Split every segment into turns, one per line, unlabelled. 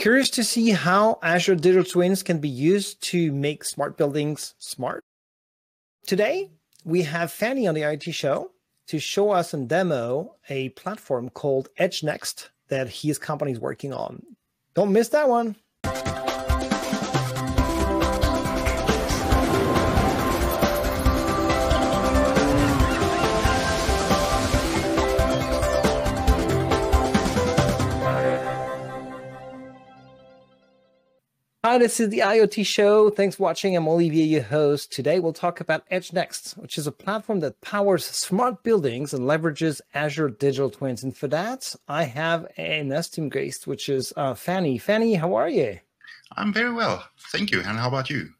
Curious to see how Azure Digital Twins can be used to make smart buildings smart? Today, we have Fanie on the IoT show to show us and demo a platform called EdgeNext that his company is working on. Don't miss that one. Hi, this is the IoT Show. Thanks for watching. I'm Olivier, your host. Today, we'll talk about EdgeNext, which is a platform that powers smart buildings and leverages Azure Digital Twins. And for that, I have an esteemed guest, which is uh, Fanie. Fanie, how are you?
I'm very well. Thank you. And how about you?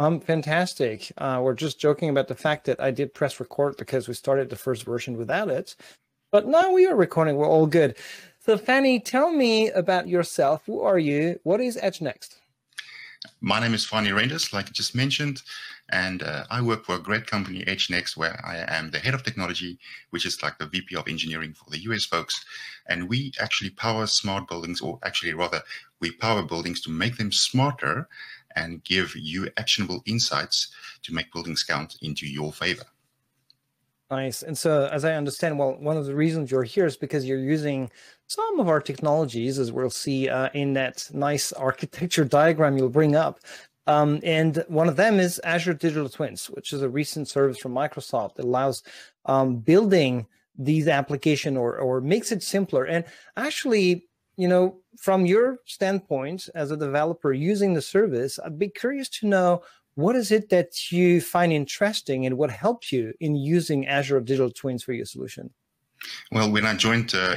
I'm fantastic. Uh, we're just joking about the fact that I did press record because we started the first version without it. But now we are recording. We're all good. So, Fanie, tell me about yourself. Who are you? What is EdgeNext?
My name is Fanie Reynders, like I just mentioned, and uh, I work for a great company, EdgeNext, where I am the head of technology, which is like the VP of engineering for the US folks. And we actually power smart buildings, or actually rather, we power buildings to make them smarter and give you actionable insights to make buildings count into your favor.
Nice. And so, as I understand, well, one of the reasons you're here is because you're using some of our technologies, as we'll see uh, in that nice architecture diagram you'll bring up. Um, and one of them is Azure Digital Twins, which is a recent service from Microsoft that allows um, building these application or or makes it simpler. And actually, you know, from your standpoint as a developer using the service, I'd be curious to know what is it that you find interesting and what helps you in using Azure Digital Twins for your solution?
Well, when I joined uh,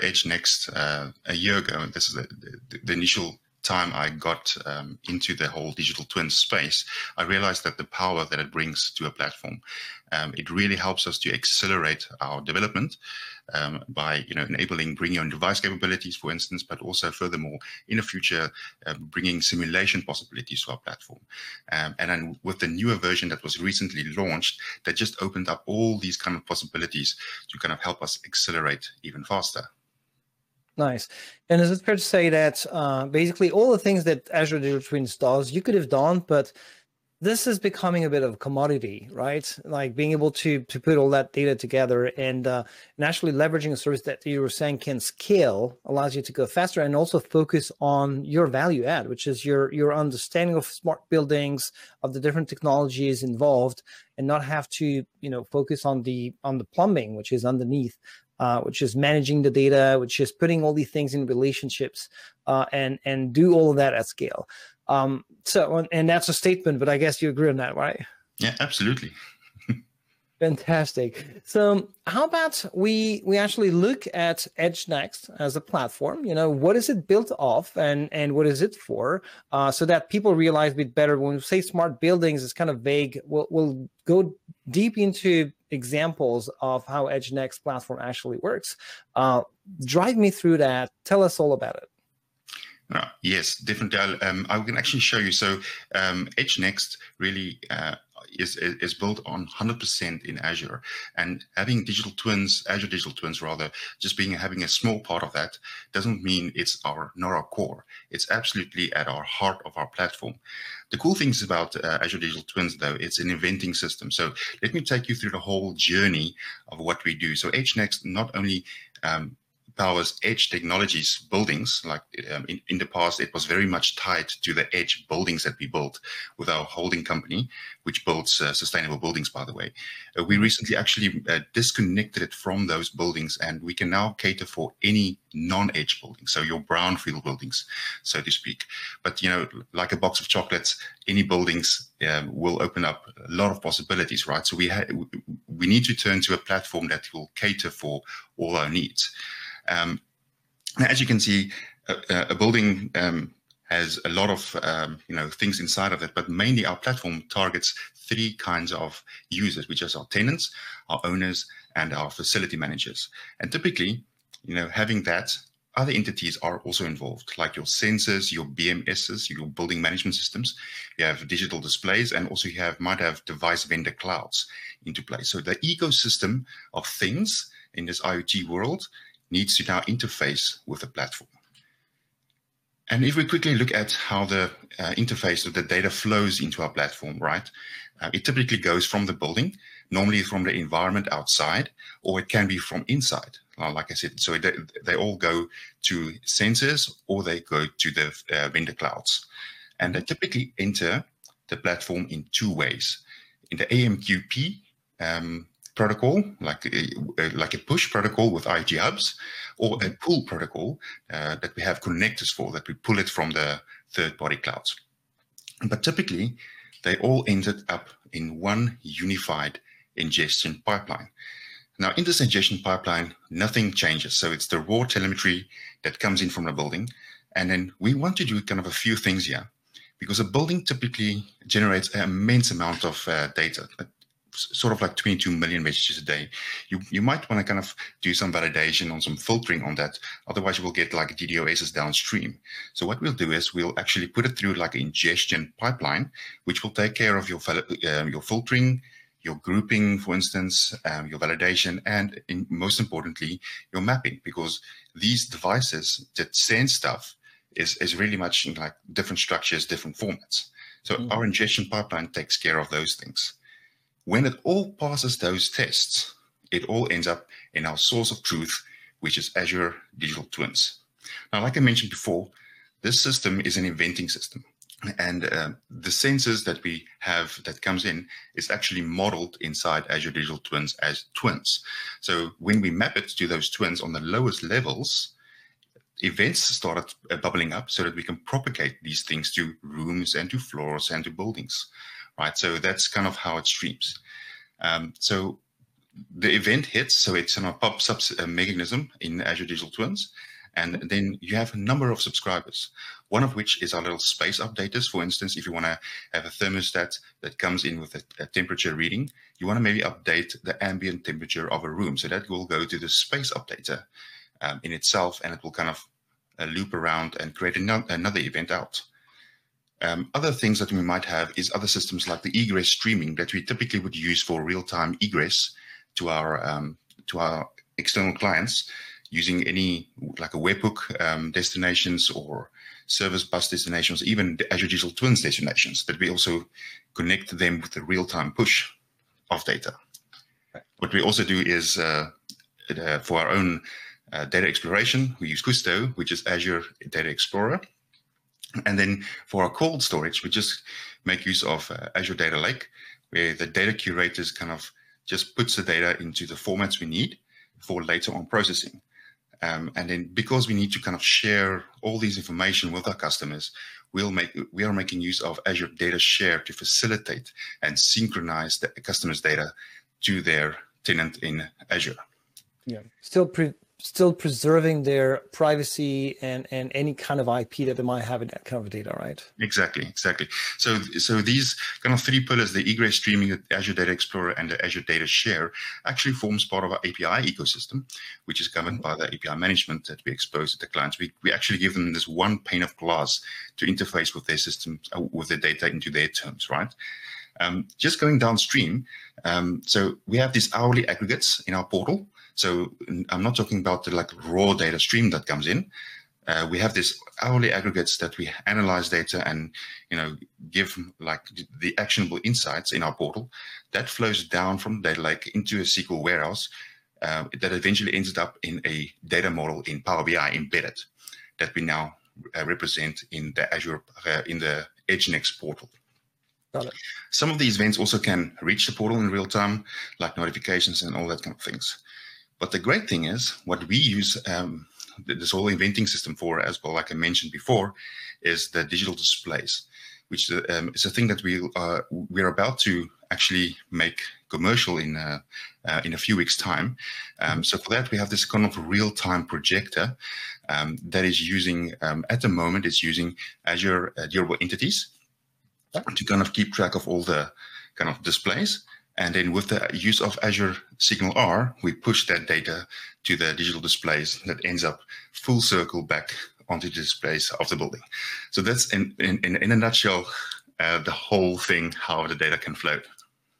uh, a year ago, this is the, the, the initial time I got um, into the whole digital twin space, I realized that the power that it brings to a platform, um, it really helps us to accelerate our development um, by you know enabling bring your own device capabilities, for instance, but also furthermore in the future uh, bringing simulation possibilities to our platform. Um, and then with the newer version that was recently launched, that just opened up all these kind of possibilities to kind of help us accelerate even faster.
Nice. And is it fair to say that uh, basically all the things that Azure Digital Twins does, you could have done, but this is becoming a bit of a commodity, right? Like being able to to put all that data together and uh, and actually leveraging a service that you were saying can scale allows you to go faster and also focus on your value add, which is your your understanding of smart buildings, of the different technologies involved, and not have to you know focus on the on the plumbing, which is underneath uh, which is managing the data, which is putting all these things in relationships, uh, and and do all of that at scale. Um, so, and that's a statement, but I guess you agree on that, right?
Yeah, absolutely.
Fantastic. So, how about we we actually look at EdgeNext as a platform? You know, what is it built off, and and what is it for? Uh, so that people realize a bit better. When we say smart buildings, it's kind of vague. We'll we'll go deep into examples of how EdgeNext platform actually works. Uh, drive me through that. Tell us all about it.
Uh, yes, definitely. Um, I can actually show you. So um, EdgeNext really uh, is, is built on 100% in Azure, and having digital twins, Azure digital twins rather, just being having a small part of that doesn't mean it's our not our core. It's absolutely at our heart of our platform. The cool things about uh, Azure Digital Twins, though, it's an eventing system. So let me take you through the whole journey of what we do. So EdgeNext not only um, powers edge technologies buildings. Like um, in, in the past, it was very much tied to the edge buildings that we built with our holding company, which builds uh, sustainable buildings, by the way. Uh, we recently actually uh, disconnected it from those buildings, and we can now cater for any non-edge buildings, so your brownfield buildings, so to speak. But you know, like a box of chocolates, any buildings um, will open up a lot of possibilities, right? So we ha- we need to turn to a platform that will cater for all our needs. Um, as you can see, a, a building um, has a lot of um, you know things inside of it, but mainly our platform targets three kinds of users, which is our tenants, our owners, and our facility managers. And typically, you know, having that, other entities are also involved, like your sensors, your BMSs, your building management systems. You have digital displays, and also you have might have device vendor clouds into play. So the ecosystem of things in this IoT world needs to now interface with the platform. And if we quickly look at how the uh, interface of the data flows into our platform, right? Uh, it typically goes from the building, normally from the environment outside, or it can be from inside. Like I said, so they, they all go to sensors or they go to the uh, vendor clouds. And they typically enter the platform in two ways. In the AMQP um, protocol, like a, like a push protocol with IoT hubs, or a pull protocol uh, that we have connectors for, that we pull it from the third-party clouds. But typically, they all ended up in one unified ingestion pipeline. Now, in this ingestion pipeline, nothing changes. So it's the raw telemetry that comes in from the building. And then we want to do kind of a few things here because a building typically generates an immense amount of uh, data, sort of like 22 million messages a day. You you might want to kind of do some validation on some filtering on that. Otherwise, you will get like DDoSs downstream. So what we'll do is we'll actually put it through like an ingestion pipeline, which will take care of your uh, your filtering, your grouping, for instance, um, your validation, and in, most importantly, your mapping, because these devices that send stuff is, is really much in like different structures, different formats. So mm-hmm. our ingestion pipeline takes care of those things. When it all passes those tests, it all ends up in our source of truth, which is Azure Digital Twins. Now, like I mentioned before, this system is an eventing system. And uh, the sensors that we have that comes in is actually modeled inside Azure Digital Twins as twins. So when we map it to those twins on the lowest levels, events started uh, bubbling up so that we can propagate these things to rooms and to floors and to buildings, right? So that's kind of how it streams. Um, so the event hits, so it's a pub-sub uh, mechanism in Azure Digital Twins. And then you have a number of subscribers, one of which is our little space updaters. For instance, if you want to have a thermostat that comes in with a, a temperature reading, you want to maybe update the ambient temperature of a room. So that will go to the space updater um, in itself, and it will kind of uh, loop around and create an- another event out. Um, other things that we might have is other systems like the egress streaming that we typically would use for real-time egress to our um, to our external clients using any like a webhook um, destinations or service bus destinations, even Azure Digital Twins destinations that we also connect them with the real-time push of data. What we also do is uh, uh, for our own uh, data exploration, we use Kusto, which is Azure Data Explorer. And then for our cold storage, we just make use of uh, Azure Data Lake, where the data curators kind of just puts the data into the formats we need for later on processing. Um, and then because we need to kind of share all these information with our customers, we'll make we are making use of Azure Data Share to facilitate and synchronize the customer's data to their tenant in Azure.
Yeah, still pre- still preserving their privacy and and any kind of IP that they might have in that kind of data, right?
Exactly, exactly. So so these kind of three pillars, the egress streaming, the Azure Data Explorer, and the Azure Data Share, actually forms part of our API ecosystem, which is governed by the API management that we expose to the clients. We we actually give them this one pane of glass to interface with their systems, uh, with their data into their terms, right? Um, just going downstream, um, so we have these hourly aggregates in our portal so I'm not talking about the like raw data stream that comes in. Uh, we have this hourly aggregates that we analyze data and you know give like the actionable insights in our portal that flows down from data lake into a SQL warehouse uh, that eventually ends up in a data model in Power BI embedded that we now uh, represent in the Azure uh, in the EdgeNext portal. Some of these events also can reach the portal in real time, like notifications and all that kind of things. But the great thing is, what we use um, this whole eventing system for, as well, like I mentioned before, is the digital displays, which um, is a thing that we uh, we're about to actually make commercial in uh, uh, in a few weeks' time. Um, so for that, we have this kind of real-time projector um, that is using um, at the moment it's using Azure uh, Durable Entities to kind of keep track of all the kind of displays. And then with the use of Azure SignalR, we push that data to the digital displays that ends up full circle back onto the displays of the building. So that's in, in, in a nutshell, uh, the whole thing, how the data can float.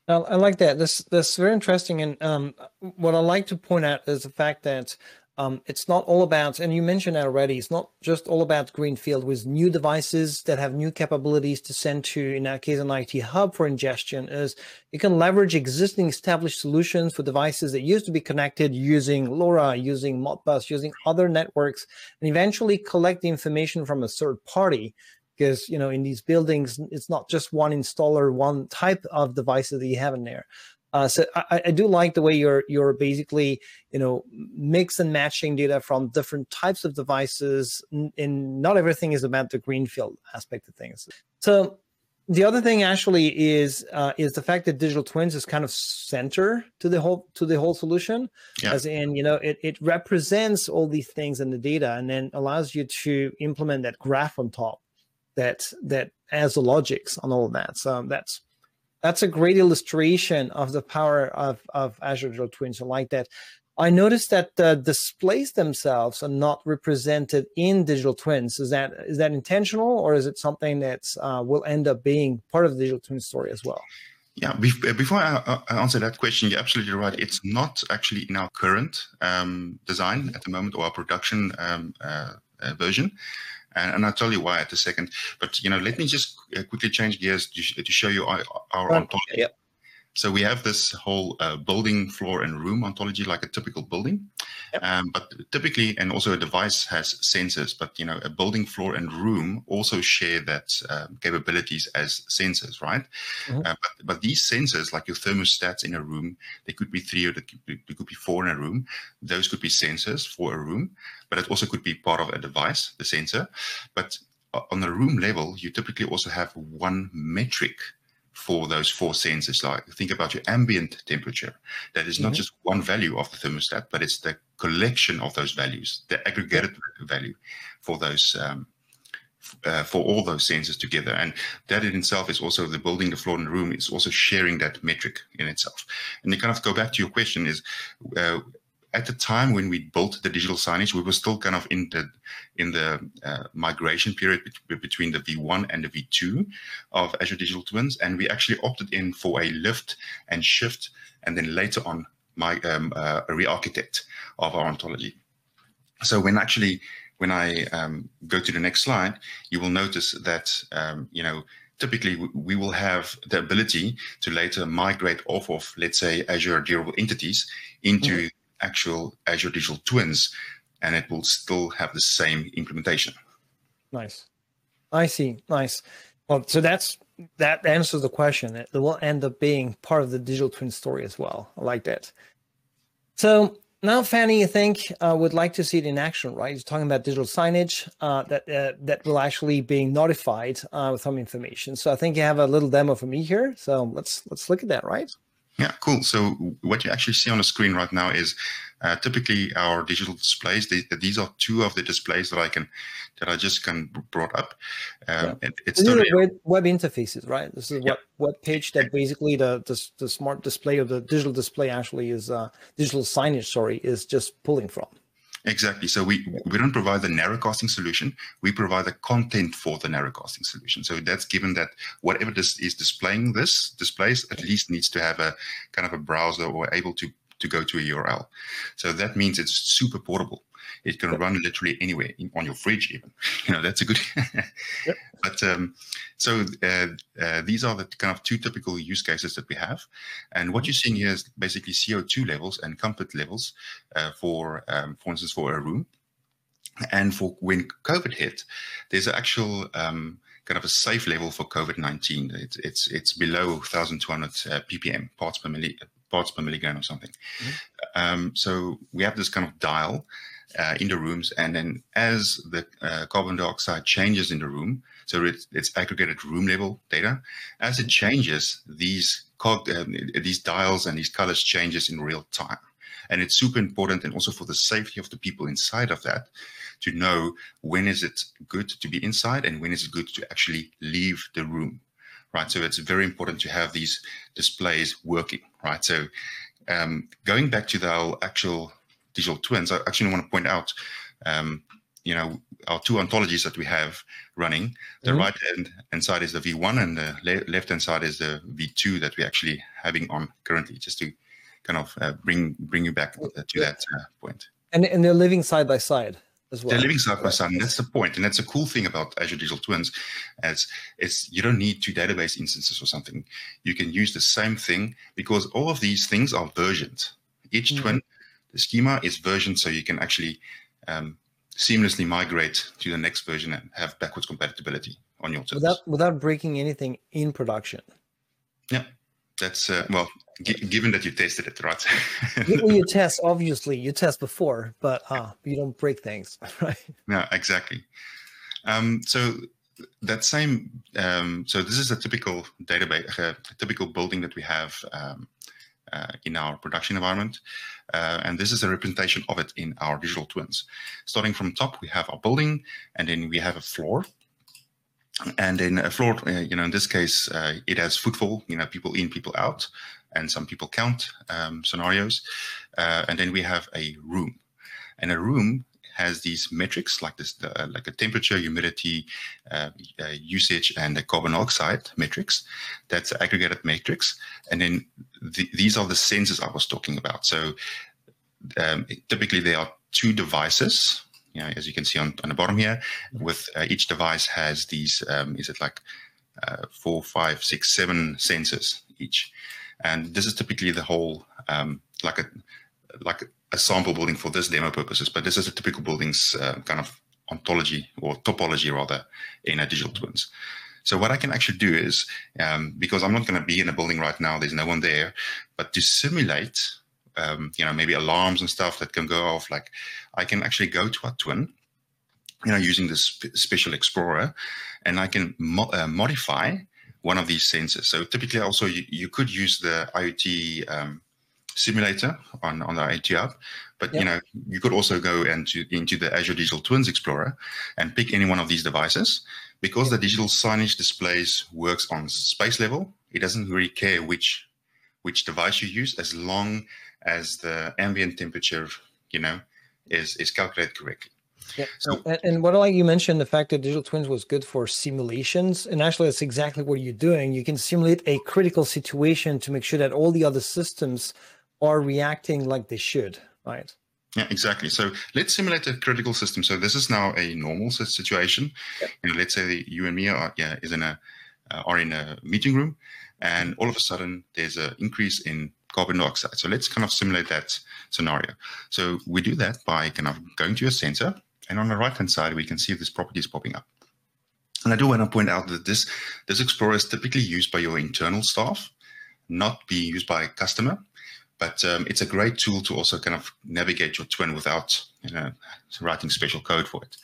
I like that. This that's very interesting. And um, what I like to point out is the fact that um, it's not all about, and you mentioned already, it's not just all about greenfield with new devices that have new capabilities to send to, in our case, an IoT hub for ingestion. Is you can leverage existing established solutions for devices that used to be connected using LoRa, using Modbus, using other networks, and eventually collect the information from a third party. Because you know, in these buildings, it's not just one installer, one type of devices that you have in there. Uh, so I, I, do like the way you're you're basically you know mix and matching data from different types of devices. And not everything is about the greenfield aspect of things. So the other thing actually is uh, is the fact that digital twins is kind of center to the whole to the whole solution, yeah. as in you know it it represents all these things in the data and then allows you to implement that graph on top that that has the logics on all of that. So that's that's a great illustration of the power of, of Azure Digital Twins. I like that. I noticed that the displays themselves are not represented in digital twins. Is that is that intentional, or is it something that uh, will end up being part of the digital twin story as well?
Yeah, before I answer that question, you're absolutely right. It's not actually in our current um, design at the moment or our production um, uh, uh, version and, and I'll tell you why at a second. But you know, let me just uh, quickly change gears to, to show you our, our ontology. Yep. So we have this whole uh, building, floor, and room ontology, like a typical building. Yep. Um, but typically, and also a device has sensors. But you know, a building, floor, and room also share that um, capabilities as sensors, right? Mm-hmm. Uh, but, but these sensors, like your thermostats in a room, they could be three or they could be, they could be four in a room. Those could be sensors for a room, but it also could be part of a device, the sensor. But uh, on the room level, you typically also have one metric for those four sensors. Like think about your ambient temperature. That is not mm-hmm. just one value of the thermostat, but it's the collection of those values, the aggregated value for those um, uh, for all those sensors together. And that in itself is also the building, the floor, and the room is also sharing that metric in itself. And you kind of go back to your question is. Uh, at the time when we built the digital signage, we were still kind of in the in the uh, migration period be- between the V1 and the V2 of Azure Digital Twins, and we actually opted in for a lift and shift, and then later on my um, uh, a re-architect of our ontology. So when actually when I um, go to the next slide, you will notice that um, you know typically we will have the ability to later migrate off of let's say Azure durable entities into mm-hmm actual Azure Digital Twins, and it will still have the same implementation.
Nice. I see. Nice. Well, so that's that answers the question. It will end up being part of the digital twin story as well. I like that. So now, Fanie, I think uh, would like to see it in action, right? He's talking about digital signage uh, that uh, that will actually be notified uh, with some information. So I think you have a little demo for me here. So let's let's look at that, right?
Yeah, cool. So what you actually see on the screen right now is uh, typically our digital displays. They, these are two of the displays that I can that I just can brought up.
Um, yeah. it's the web, web, interfaces, right? This is web, web page that basically the, the, the smart display of the digital display actually is uh, digital signage. Sorry, is just pulling from.
Exactly. So we we don't provide the narrowcasting solution. We provide the content for the narrowcasting solution. So that's given that whatever this is displaying this displays at least needs to have a kind of a browser or able to to go to a URL. So that means it's super portable. It can run literally anywhere on your fridge, even. You know, that's a good. yep. But um, so uh, uh, these are the kind of two typical use cases that we have. And what you're seeing here is basically CO2 levels and comfort levels uh, for, um, for instance, for a room. And for when COVID hit, there's an actual um, kind of a safe level for COVID-19. It's it's, it's below 1,200 uh, ppm parts per milli parts per milligram or something. Mm-hmm. Um, so we have this kind of dial uh, in the rooms. And then as the uh, carbon dioxide changes in the room, so it's, it's, aggregated room level data, as it changes, these um, these dials and these colors changes in real time. And it's super important and also for the safety of the people inside of that to know when is it good to be inside and when is it good to actually leave the room, right? So it's very important to have these displays working, right? So um, going back to the actual digital twins, I actually want to point out, um, you know, our two ontologies that we have running. The mm-hmm. right hand, hand side is the V1, and the le- left hand side is the V2 that we're actually having on currently, just to kind of uh, bring bring you back to that uh, point.
And and they're living side by side as well.
They're living side by side, and that's the point. And that's a cool thing about Azure Digital Twins, as it's you don't need two database instances or something. You can use the same thing because all of these things are versioned. Each mm-hmm. twin, the schema is versioned, so you can actually um, seamlessly migrate to the next version and have backwards compatibility on your twins
without without breaking anything in production.
Yeah, that's uh, well, g- given that you tested it, right?
well, you test obviously you test before, but uh, you don't break things, right?
Yeah, exactly. Um, so that same, um, so this is a typical database, a typical building that we have um, uh, in our production environment. Uh, and this is a representation of it in our digital twins. Starting from top, we have our building, and then we have a floor and in a floor, uh, you know, in this case, uh, it has footfall, you know, people in, people out, and some people count um, scenarios. Uh, and then we have a room, and a room has these metrics like this, uh, like a temperature, humidity, uh, uh, usage, and the carbon dioxide metrics. That's aggregated metrics, and then the, these are the sensors I was talking about. So um, typically there are two devices you know, as you can see on, on the bottom here, with uh, each device has these, um, is it like uh, four, five, six, seven sensors each. And this is typically the whole, um, like a like a sample building for this demo purposes, but this is a typical building's uh, kind of ontology or topology rather in a digital twins. So what I can actually do is, um, because I'm not going to be in a building right now, there's no one there, but to simulate um, you know, maybe alarms and stuff that can go off. Like I can actually go to a twin, you know, using this special explorer, and I can mo uh, modify one of these sensors. So typically, also you, you could use the IoT um, simulator on on the IoT app, but yep. you know, you could also go into into the Azure Digital Twins Explorer and pick any one of these devices. Because the digital signage displays works on space level, it doesn't really care which which device you use as long as the ambient temperature, you know, is is calculated correctly.
Yeah. So, and, and what I like you mentioned, the fact that digital twins was good for simulations, and actually that's exactly what you're doing. You can simulate a critical situation to make sure that all the other systems are reacting like they should, right?
Yeah, exactly. So let's simulate a critical system. So this is now a normal situation. Yep. You know, let's say you and me are yeah is in a uh, are in a meeting room, and all of a sudden there's an increase in carbon dioxide. So let's kind of simulate that scenario. So we do that by kind of going to a sensor, and on the right-hand side, we can see this property is popping up. And I do want to point out that this, this Explorer is typically used by your internal staff, not being used by a customer. But um, it's a great tool to also kind of navigate your twin without you know, writing special code for it.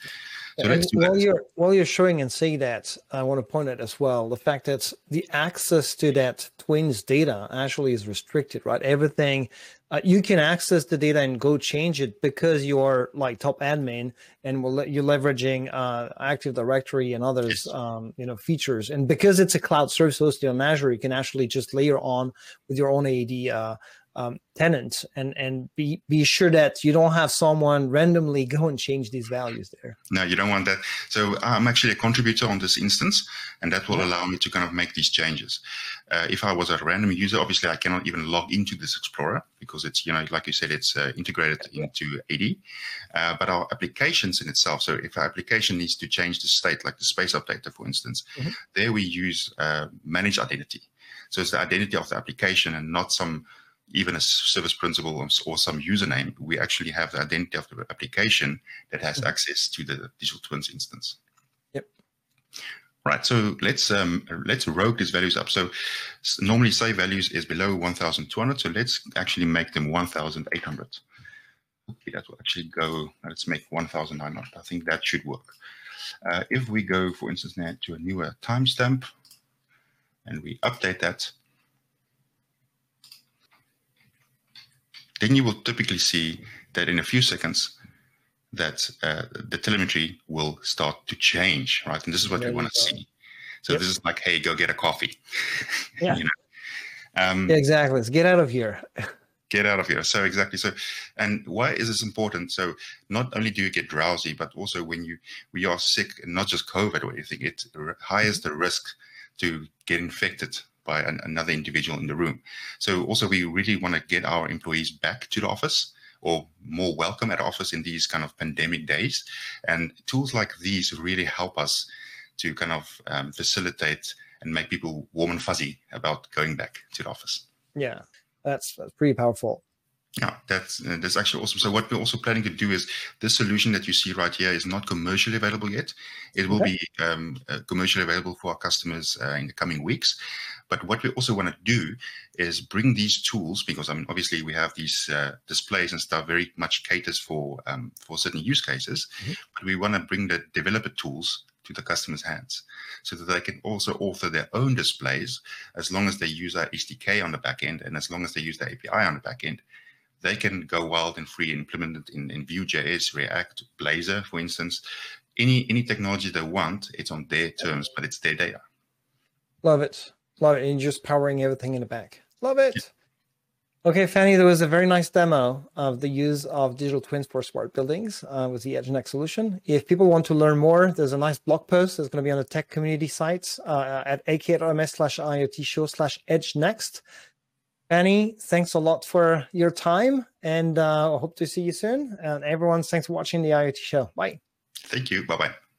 So while you're while you're showing and saying that, I want to point out as well the fact that the access to that twins data actually is restricted, right? Everything uh, you can access the data and go change it because you're like top admin and we'll you're leveraging uh, Active Directory and others, yes. um, you know, features. And because it's a cloud service hosted on Azure, you can actually just layer on with your own AD uh, um, tenant and and be be sure that you don't have someone randomly go and change these values there.
No you don't want that. So i'm actually a contributor on this instance and that will yeah. allow me to kind of make these changes. Uh, if i was a random user obviously i cannot even log into this explorer because it's you know like you said it's uh, integrated into ad uh, but our applications in itself so if our application needs to change the state like the space updater for instance mm-hmm. there we use uh, managed identity. So it's the identity of the application and not some even a service principal or some username, we actually have the identity of the application that has mm-hmm. access to the digital twins instance.
Yep.
Right. So let's um, let's rogue these values up. So normally say values is below 1,200. So let's actually make them 1,800. Okay, that will actually go. Let's make 1,900. I think that should work. Uh, if we go, for instance, now to a newer timestamp, and we update that, then you will typically see that in a few seconds that uh, the telemetry will start to change, right? And this is what there we want to see. So yep. this is like, hey, go get a coffee.
Yeah. you know? um, yeah, exactly. Let's get out of here.
get out of here. So exactly. So, and why is this important? So not only do you get drowsy, but also when you we are sick, and not just COVID or anything, it higher the risk to get infected by an, another individual in the room. So also we really want to get our employees back to the office or more welcome at office in these kind of pandemic days. And tools like these really help us to kind of um, facilitate and make people warm and fuzzy about going back to the office.
Yeah, that's, that's pretty powerful.
Yeah, that's uh, that's actually awesome. So what we're also planning to do is this solution that you see right here is not commercially available yet. It will okay. be um, uh, commercially available for our customers uh, in the coming weeks. But what we also want to do is bring these tools because I mean obviously we have these uh, displays and stuff very much caters for um, for certain use cases, mm-hmm. but we want to bring the developer tools to the customer's hands so that they can also author their own displays as long as they use our SDK on the back end and as long as they use the API on the back end they can go wild and free implement it in, in Vue.js, React, Blazor, for instance. Any any technology they want, it's on their terms, but it's their data.
Love it. Love it. And just powering everything in the back. Love it. Okay, Fanie, there was a very nice demo of the use of digital twins for smart buildings uh, with the EdgeNext solution. If people want to learn more, there's a nice blog post that's going to be on the tech community sites uh, at aks slash IoT show slash EdgeNext. Fanie, thanks a lot for your time and uh, I hope to see you soon. And everyone, thanks for watching the IoT show. Bye.
Thank you. Bye bye.